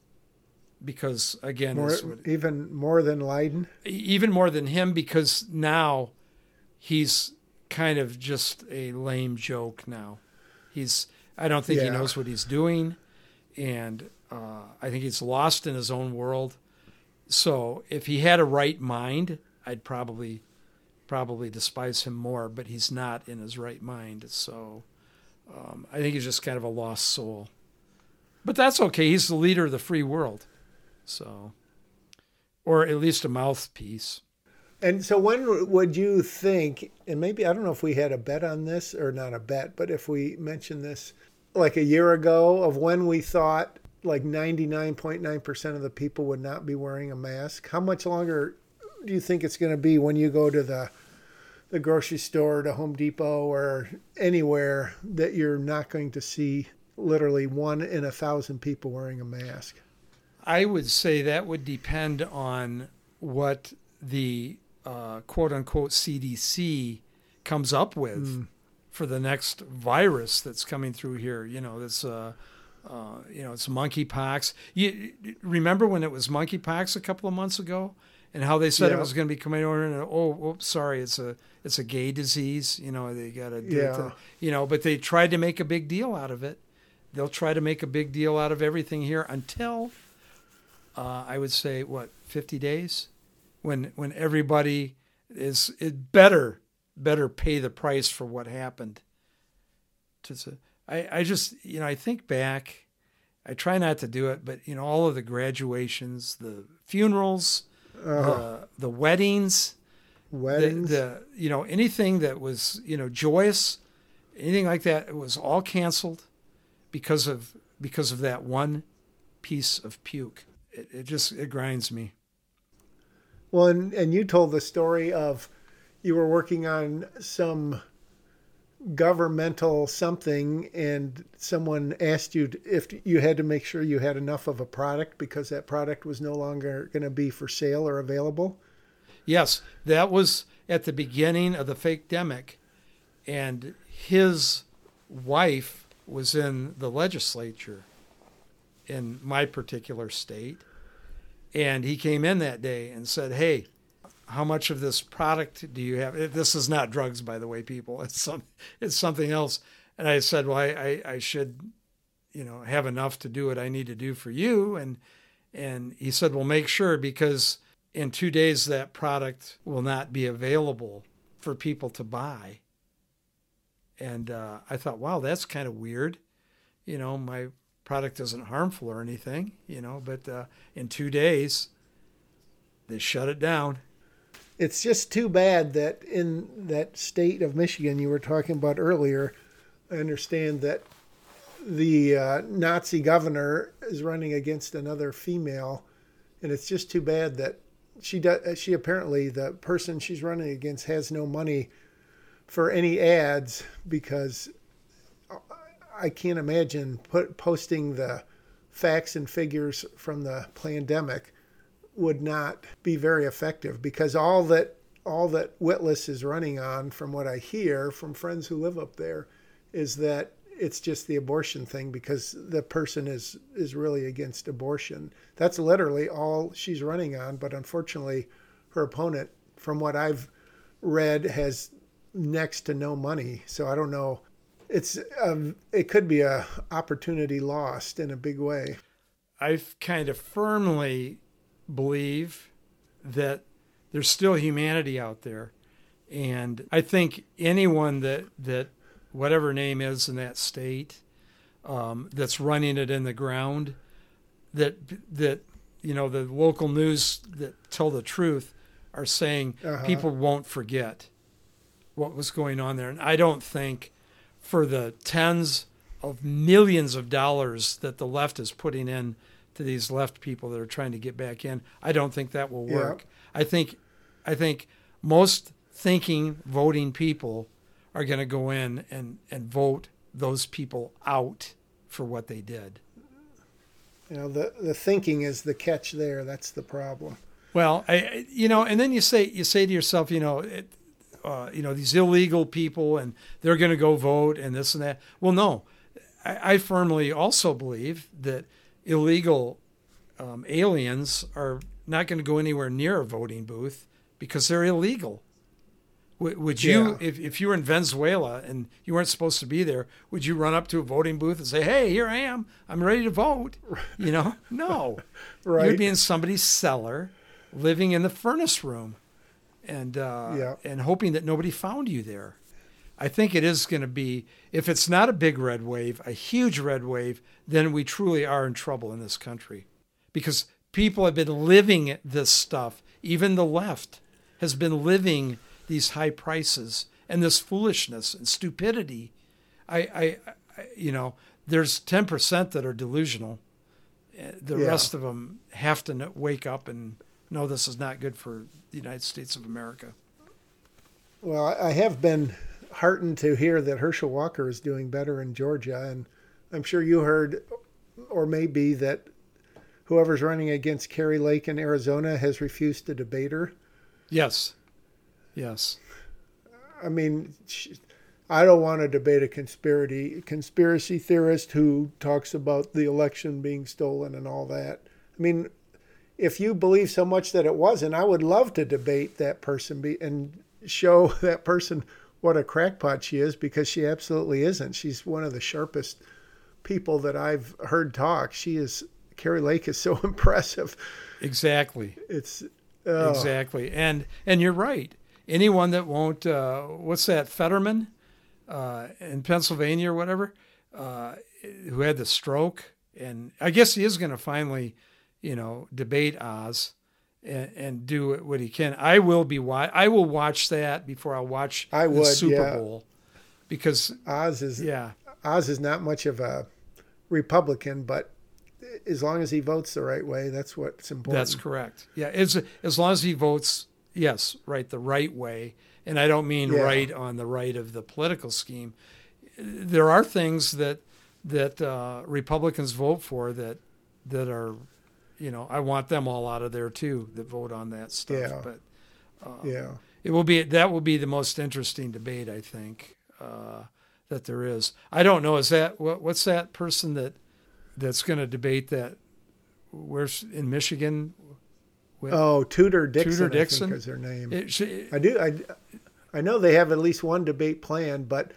because again, more, even more than Liden, even more than him, because now he's kind of just a lame joke. Now he's I don't think yeah. he knows what he's doing, and uh, I think he's lost in his own world. So if he had a right mind, I'd probably probably despise him more. But he's not in his right mind, so um, I think he's just kind of a lost soul. But that's okay. He's the leader of the free world. So, or at least a mouthpiece. And so, when would you think, and maybe I don't know if we had a bet on this or not a bet, but if we mentioned this like a year ago of when we thought like 99.9% of the people would not be wearing a mask, how much longer do you think it's going to be when you go to the the grocery store, to Home Depot, or anywhere that you're not going to see literally one in a thousand people wearing a mask? I would say that would depend on what the uh, quote unquote CDC comes up with mm. for the next virus that's coming through here. You know, that's uh, uh, you know, it's monkeypox. You remember when it was monkeypox a couple of months ago, and how they said yeah. it was going to be coming over, and oh, oops, sorry, it's a it's a gay disease. You know, they got to do yeah. You know, but they tried to make a big deal out of it. They'll try to make a big deal out of everything here until uh, I would say what 50 days when when everybody is it better better pay the price for what happened. To, I, I just you know I think back, I try not to do it, but you know all of the graduations, the funerals, uh, the weddings, weddings, the, the, you know anything that was you know joyous, anything like that, it was all canceled because of because of that one piece of puke. It, it just it grinds me. Well, and, and you told the story of you were working on some governmental something and someone asked you if you had to make sure you had enough of a product because that product was no longer going to be for sale or available? Yes that was at the beginning of the fake demic and his wife was in the legislature in my particular state and he came in that day and said, Hey, how much of this product do you have? This is not drugs, by the way, people. [laughs] It's some, it's something else. And I said, well, I, I, should, you know, have enough to do what I need to do for you. And, and he said, well, make sure because in two days that product will not be available for people to buy. And uh, I thought, wow, that's kind of weird. You know, my product isn't harmful or anything, you know, but uh, in two days, they shut it down. It's just too bad that in that state of Michigan you were talking about earlier, I understand that the uh, Nazi governor is running against another female, and it's just too bad that she does. She apparently the person she's running against has no money for any ads because I can't imagine put, posting the facts and figures from the pandemic would not be very effective because all that all that Witless is running on, from what I hear from friends who live up there, is that it's just the abortion thing because the person is is really against abortion. That's literally all she's running on. But unfortunately, her opponent, from what I've read, has next to no money. So I don't know it's um, it could be a opportunity lost in a big way. I've kind of firmly believe that there's still humanity out there, and I think anyone that that whatever name is in that state um, that's running it in the ground, that that you know the local news that tell the truth are saying uh-huh. people won't forget what was going on there, and I don't think for the tens of millions of dollars that the left is putting in to these left people that are trying to get back in. I don't think that will work. Yeah. I think I think most thinking voting people are going to go in and and vote those people out for what they did. You know, the the thinking is the catch there. That's the problem. Well, I you know, and then you say you say to yourself, you know, it, uh, you know, these illegal people and they're going to go vote and this and that. Well, no, I, I firmly also believe that illegal um, aliens are not going to go anywhere near a voting booth because they're illegal. W- would you, yeah. if, if you were in Venezuela and you weren't supposed to be there, would you run up to a voting booth and say, "Hey, here I am. I'm ready to vote"? You know, [laughs] no. right. You'd be in somebody's cellar, living in the furnace room and uh, yeah. and hoping that nobody found you there. I think it is going to be, if it's not a big red wave, a huge red wave, then we truly are in trouble in this country because people have been living this stuff. Even the left has been living these high prices and this foolishness and stupidity. I, I, I you know, there's 10% that are delusional. The Yeah. rest of them have to wake up and know this is not good for the United States of America. Well, I have been heartened to hear that Herschel Walker is doing better in Georgia, and I'm sure you heard, or maybe that whoever's running against Kari Lake in Arizona has refused to debate her. Yes. Yes. I mean, I don't want to debate a conspiracy conspiracy theorist who talks about the election being stolen and all that. I mean, if you believe so much that it wasn't, I would love to debate that person be, and show [laughs] that person what a crackpot she is because she absolutely isn't. She's one of the sharpest people that I've heard talk. She is Kari Lake is so [laughs] impressive. Exactly. It's oh, Exactly. And and you're right. Anyone that won't uh, what's that Fetterman uh, in Pennsylvania or whatever uh, who had the stroke and I guess he is going to finally, you know, debate Oz and, and do what he can. I will be wa- I will watch that before I watch I the would, Super yeah. Bowl because Oz is yeah, Oz is not much of a Republican, but as long as he votes the right way, that's what's important. That's correct. Yeah, as as long as he votes, yes, right, the right way, and I don't mean Yeah. right on the right of the political scheme. There are things that that uh, Republicans vote for that that are, you know, I want them all out of there too that vote on that stuff. Yeah. But yeah. it will be that will be the most interesting debate I think uh, that there is. I don't know. Is that what, what's that person that that's going to debate that? Where's in Michigan? Oh, Tudor Dixon, Tudor Dixon? is her name. It, she, I do. I, I know they have at least one debate planned, but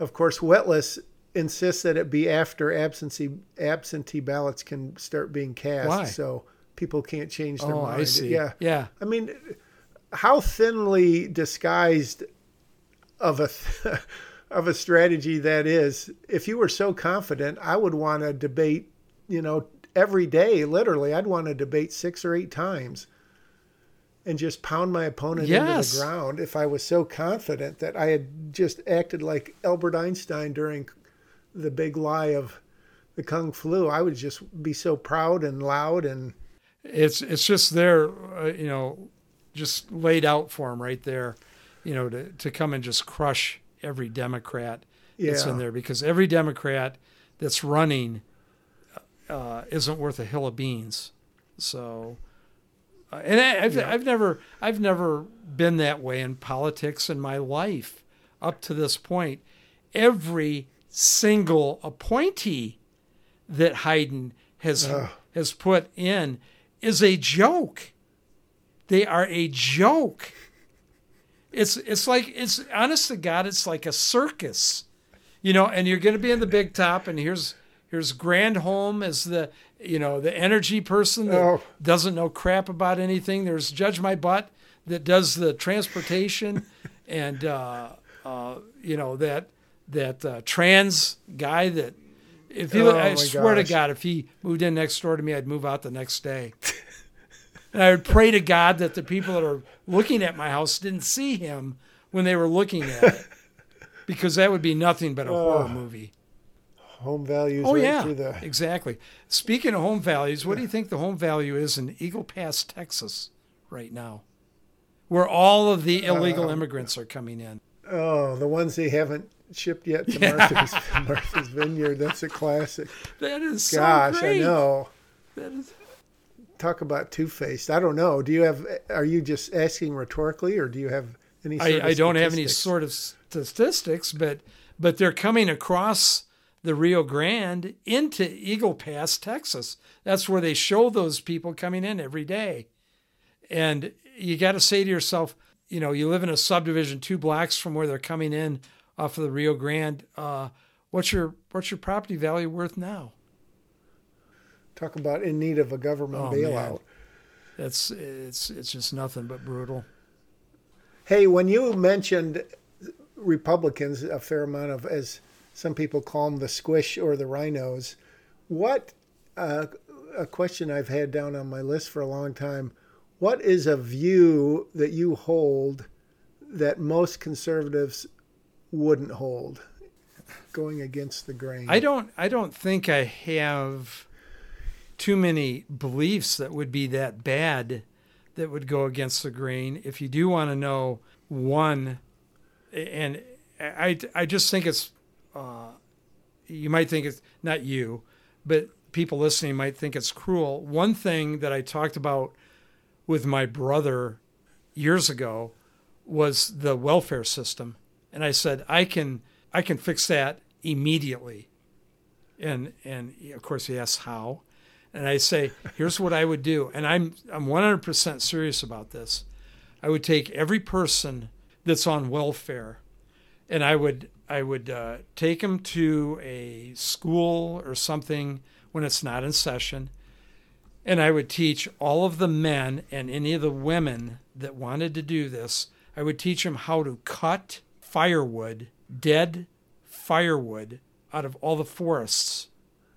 of course, Wetless insists that it be after absentee absentee ballots can start being cast, Why? so people can't change their oh, mind. I see. Yeah, yeah. I mean, how thinly disguised of a [laughs] of a strategy that is. If you were so confident, I would want to debate. You know, every day, literally, I'd want to debate six or eight times, and just pound my opponent into the ground. If I was so confident that I had just acted like Albert Einstein during the big lie of the kung flu, I would just be so proud and loud and It's it's just there, uh, you know, just laid out for him right there, you know, to to come and just crush every Democrat that's in there because every Democrat that's running uh, isn't worth a hill of beans. So, uh, and I, I've Yeah. I've never I've never been that way in politics in my life up to this point. Every single appointee that Hayden has Ugh. has put in is a joke. They are a joke. It's it's like it's honest to God, it's like a circus. You know, and you're gonna be in the big top and here's here's Granholm as the you know, the energy person that Oh. doesn't know crap about anything. There's Judge My Butt that does the transportation [laughs] and uh, uh, you know, that that uh, trans guy that if he, Oh, I swear to. God, if he moved in next door to me, I'd move out the next day. and I would pray to God that the people that are looking at my house didn't see him when they were looking at it, because that would be nothing but a horror movie. home values Oh right yeah, the exactly. Speaking of home values, what do you think the home value is in Eagle Pass, Texas, right now, where all of the illegal Uh, immigrants are coming in? Oh, the ones they haven't shipped yet to [laughs] Yeah. Martha's, Martha's Vineyard. That's a classic. That is so Gosh, great. I know. That is, Talk about two faced. I don't know. Do you have? Are you just asking rhetorically, or do you have any? Sort of I, I don't have any sort of statistics, but but they're coming across the Rio Grande into Eagle Pass, Texas. That's where they show those people coming in every day. And you got to say to yourself, you know, you live in a subdivision two blocks from where they're coming in off of the Rio Grande. Uh, what's your what's your property value worth now? Talk about in need of a government Oh, bailout. man. That's it's it's just nothing but brutal. Hey, when you mentioned Republicans a fair amount of, as some people call them, the squish or the rhinos. What uh, a question I've had down on my list for a long time. What is a view that you hold that most conservatives wouldn't hold, going against the grain? I don't. I don't think I have too many beliefs that would be that bad that would go against the grain. If you do want to know one, and I, I just think it's, uh, you might think it's not you, but people listening might think it's cruel. One thing that I talked about with my brother years ago was the welfare system, and I said I can I can fix that immediately, and and of course he asks how, and I say here's what I would do, and I'm I'm 100% serious about this. I would take every person that's on welfare, and I would I would uh, take them to a school or something when it's not in session. And I would teach all of the men and any of the women that wanted to do this, I would teach them how to cut firewood, dead firewood, out of all the forests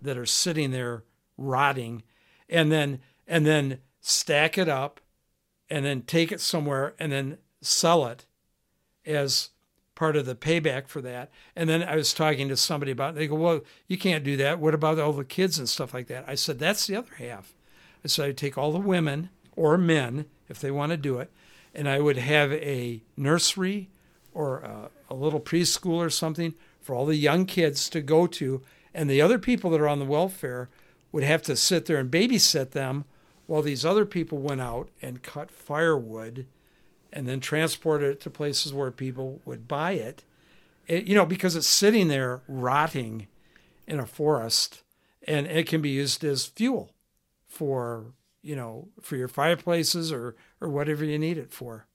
that are sitting there rotting, and then and then stack it up, and then take it somewhere and then sell it as part of the payback for that. And then I was talking to somebody about it. They go, Well, you can't do that. What about all the kids and stuff like that? I said, That's the other half. I said, I'd take all the women or men, if they want to do it, and I would have a nursery or a, a little preschool or something for all the young kids to go to. And the other people that are on the welfare would have to sit there and babysit them while these other people went out and cut firewood and then transported it to places where people would buy it. it. You know, because it's sitting there rotting in a forest and it can be used as fuel for, you know, for your fireplaces or or whatever you need it for.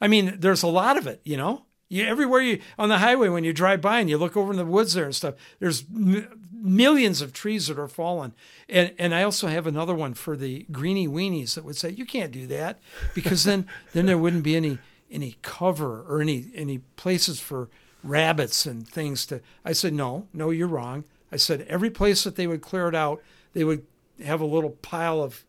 I mean, there's a lot of it, you know. You everywhere you on the highway when you drive by and you look over in the woods there and stuff. There's m- millions of trees that are fallen, and and I also have another one for the greeny weenies that would say you can't do that because then [laughs] then there wouldn't be any any cover or any any places for rabbits and things to. I said no, no, you're wrong. I said every place that they would clear it out, they would have a little pile of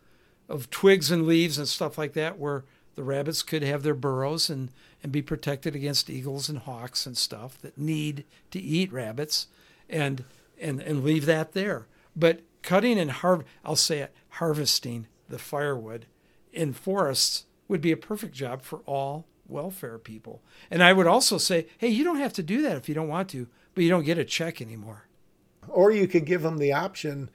of twigs and leaves and stuff like that where the rabbits could have their burrows and, and be protected against eagles and hawks and stuff that need to eat rabbits and and and leave that there. But cutting and har I'll say it, harvesting the firewood in forests would be a perfect job for all welfare people. And I would also say, hey, you don't have to do that if you don't want to, but you don't get a check anymore. Or you could give them the option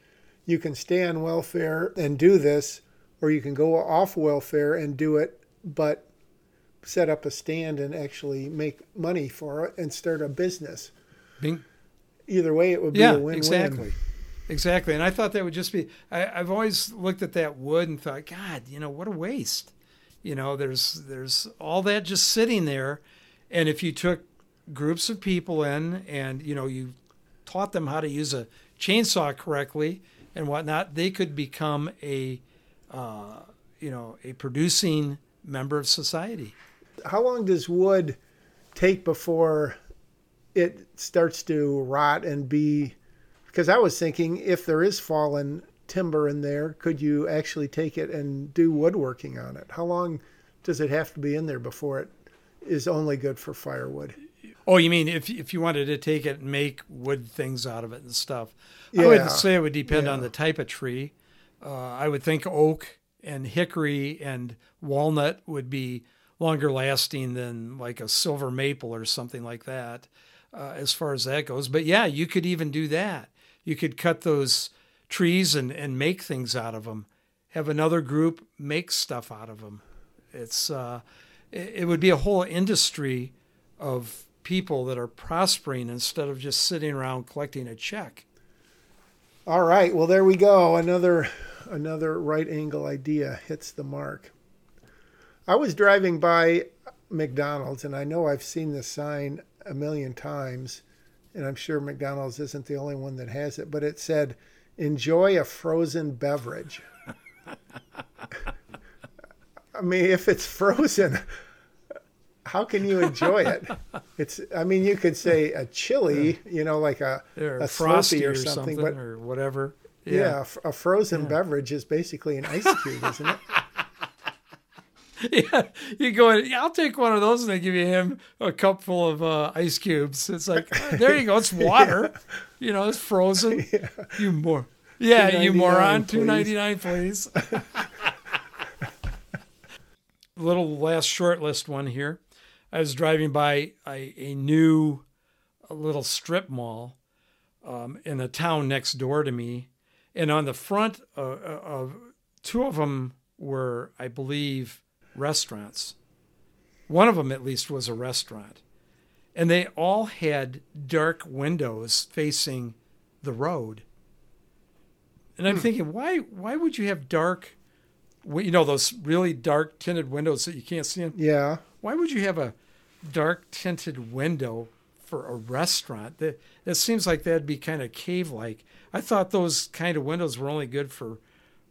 you can stay on welfare and do this, or you can go off welfare and do it but set up a stand and actually make money for it and start a business. Bing. Either way, it would be yeah, a win-win. Exactly. Exactly. And I thought that would just be, I, have always looked at that wood and thought, God, you know, what a waste. You know, there's, there's all that just sitting there. And if you took groups of people in and, you know, you taught them how to use a chainsaw correctly and whatnot, they could become a, uh, you know, a producing member of society. How long does wood take before it starts to rot and be? Because I was thinking if there is fallen timber in there, could you actually take it and do woodworking on it? How long does it have to be in there before it is only good for firewood? Oh, you mean if if you wanted to take it and make wood things out of it and stuff? Yeah. I would say it would depend yeah. on the type of tree. Uh, I would think oak and hickory and walnut would be longer lasting than like a silver maple or something like that uh, as far as that goes. But yeah you could even do that. You could cut those trees and, and make things out of them have another group make stuff out of them it's uh, it, it would be a whole industry of people that are prospering instead of just sitting around collecting a check. All right well there we go. Another another right angle idea hits the mark. I was driving by McDonald's, and I know I've seen this sign a million times, and I'm sure McDonald's isn't the only one that has it, but it said, Enjoy a frozen beverage. [laughs] I mean, if it's frozen, how can you enjoy it? [laughs] It's I mean you could say a chili, you know, like a or a frosty or, something, but- or whatever. Yeah, Yeah. a f- a frozen beverage is basically an ice cube, isn't it? [laughs] Yeah, you go in. "Yeah, I'll take one of those, and they give you him a cup full of uh, ice cubes. It's like "Oh, there you go. It's [laughs] water. You know, it's frozen. [laughs] You more. Yeah, you $2.99, moron. please. Two ninety nine, please. Little last short list one here. I was driving by a, a new a little strip mall um, in the town next door to me, and on the front uh, uh, of two of them were, I believe, restaurants. One of them, at least, was a restaurant, and they all had dark windows facing the road. And I'm thinking, why? Why would you have dark? You know those really dark tinted windows that you can't see in. Yeah. Why would you have a dark tinted window for a restaurant? That that seems like that'd be kind of cave like. I thought those kind of windows were only good for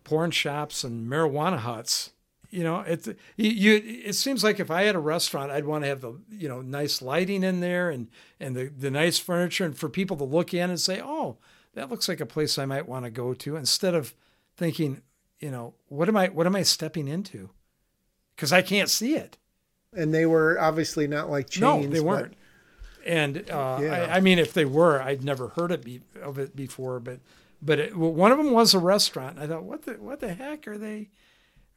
porn shops and marijuana huts. You know, it you, you it seems like if I had a restaurant, I'd want to have the you know nice lighting in there and and the the nice furniture and for people to look in and say, oh, that looks like a place I might want to go to instead of thinking, you know, what am I what am I stepping into? Because I can't see it. And they were obviously not like chains. No, they weren't. And uh, Yeah. I, I mean, if they were, I'd never heard it be, of it before. But but it, well, one of them was a restaurant. I thought, what the what the heck are they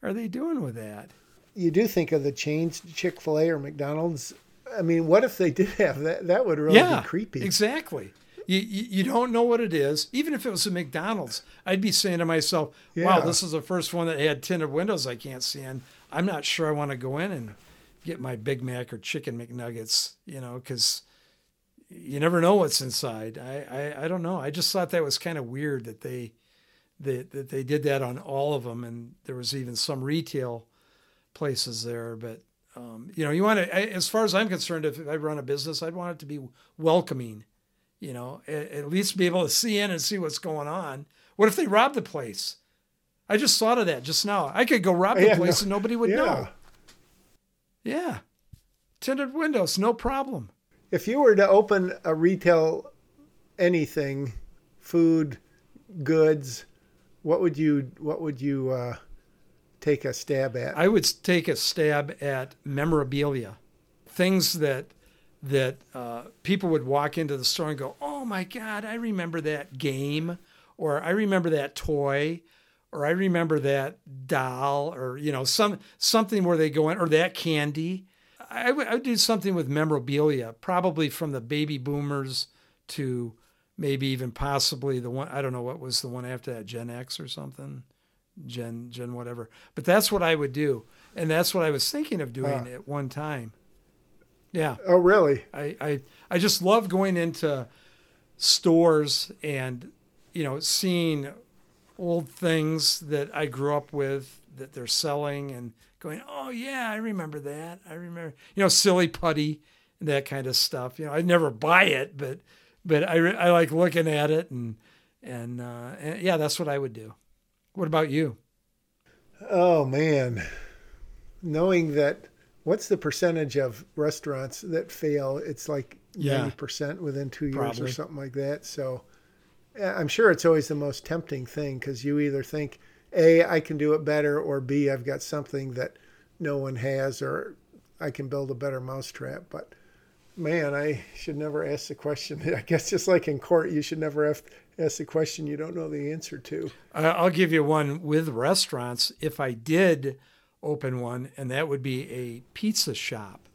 are they doing with that? you do think of the chains, Chick Fil A or McDonald's. I mean, what if they did have that? That would really yeah, be creepy. Exactly. You, you you don't know what it is. Even if it was a McDonald's, I'd be saying to myself, "Wow, this is the first one that had tinted windows I can't see in. I'm not sure I want to go in and get my Big Mac or chicken McNuggets, you know, because you never know what's inside. I, I I don't know. I just thought that was kind of weird that they that that they did that on all of them, and there was even some retail places there, but. Um, you know, you want to, I- as far as I'm concerned, if I run a business, I'd want it to be welcoming you know, at, at least be able to see in and see what's going on. What if they robbed the place? I just thought of that just now. I could go rob the Yeah, place no- and nobody would yeah. know. Yeah. Tinted windows, no problem. If you were to open a retail anything, food, goods, what would you what would you uh, take a stab at? I would take a stab at memorabilia, things that that uh, people would walk into the store and go, "Oh my God, I remember that game," or "I remember that toy," or "I remember that doll," or you know, some something where they go in, or that candy. I would do something with memorabilia, probably from the baby boomers to maybe even possibly the one I don't know what was the one after that, Gen X or something. Gen Gen whatever. But that's what I would do, and that's what I was thinking of doing Ah. at one time. Yeah, oh, really? I, I I just love going into stores and you know seeing old things that I grew up with that they're selling and going, oh yeah, I remember that. I remember you know silly putty and that kind of stuff. You know, I'd never buy it, but but I I like looking at it and and, uh, and yeah, that's what I would do. What about you? Oh man, knowing that what's the percentage of restaurants that fail? It's like Yeah. ninety percent within two years Probably. or something like that. So yeah, I'm sure it's always the most tempting thing because you either think a I can do it better or b I've got something that no one has or I can build a better mousetrap. But man, I should never ask the question. [laughs] I guess just like in court, you should never have ask the question you don't know the answer to. I'll give you one with restaurants. If I did open one, and that would be a pizza shop.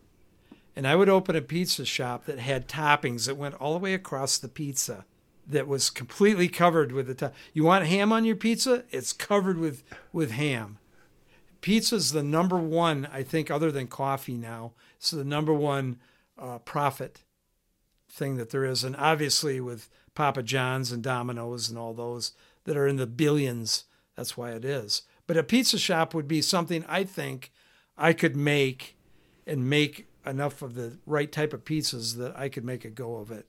And I would open a pizza shop that had toppings that went all the way across the pizza that was completely covered with the top. You want ham on your pizza? It's covered with, with ham. Pizza's the number one, I think, other than coffee now. It's the number one uh, profit thing that there is. And obviously, with Papa John's and Domino's and all those that are in the billions, that's why it is. But a pizza shop would be something I think I could make and make enough of the right type of pizzas that I could make a go of it.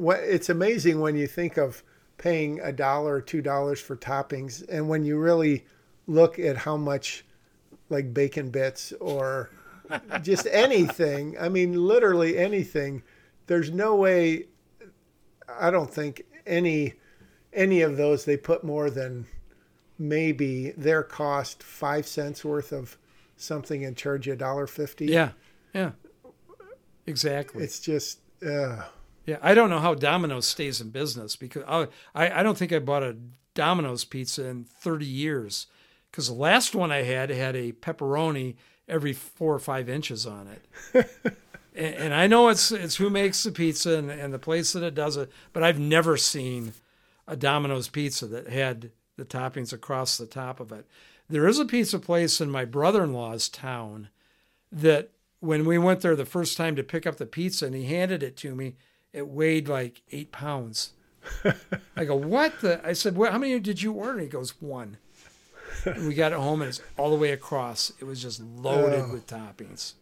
What it's amazing when you think of paying a dollar or two dollars for toppings and when you really look at how much like bacon bits or just [laughs] anything. I mean, literally anything. There's no way. I don't think any any of those they put more than maybe their cost five cents worth of something and charge you a dollar fifty. Yeah, yeah, exactly. It's just. Uh, yeah, I don't know how Domino's stays in business because I I, I don't think I bought a Domino's pizza in 30 years because the last one I had had a pepperoni every four or five inches on it. [laughs] and, and, I know it's it's who makes the pizza and, and the place that it does it, but I've never seen a Domino's pizza that had the toppings across the top of it. There is a pizza place in my brother-in-law's town that when we went there the first time to pick up the pizza and he handed it to me, it weighed like eight pounds. [laughs] I go, what the? I said, well, how many did you order? He goes, one. And we got it home and it's all the way across. It was just loaded oh. with toppings.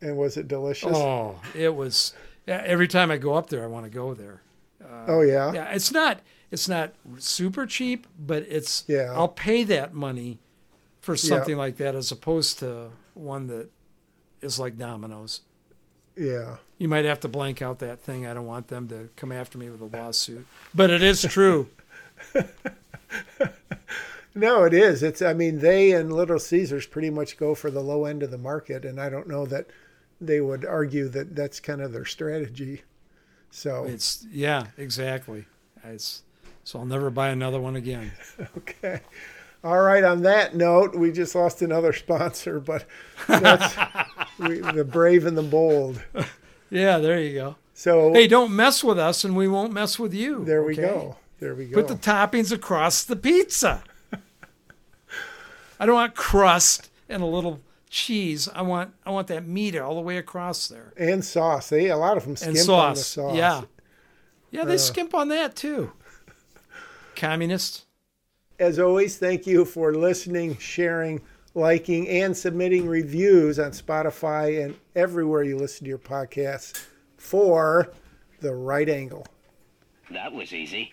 And was it delicious? Oh, it was. Every time I go up there, I want to go there. Uh, oh yeah. Yeah, it's not. It's not super cheap, but it's. Yeah. I'll pay that money for something yeah. like that as opposed to one that is like Domino's. Yeah. You might have to blank out that thing. I don't want them to come after me with a lawsuit. But it is true. [laughs] no, it is. It's I mean, they and Little Caesars pretty much go for the low end of the market and I don't know that they would argue that that's kind of their strategy. So It's yeah, exactly. It's so I'll never buy another one again. [laughs] okay. All right. On that note, we just lost another [laughs] sponsor, but that's we, the brave and the bold. Yeah, there you go. So hey, don't mess with us, and we won't mess with you. There we go. There we go. Put the toppings across the pizza. I don't want crust and a little cheese. I want I want that meat all the way across there. And sauce. They a lot of them skimp on the sauce. Yeah, yeah, they uh, skimp on that too. Communists. As always, thank you for listening, sharing liking, and submitting reviews on Spotify and everywhere you listen to your podcasts for The Right Angle. That was easy.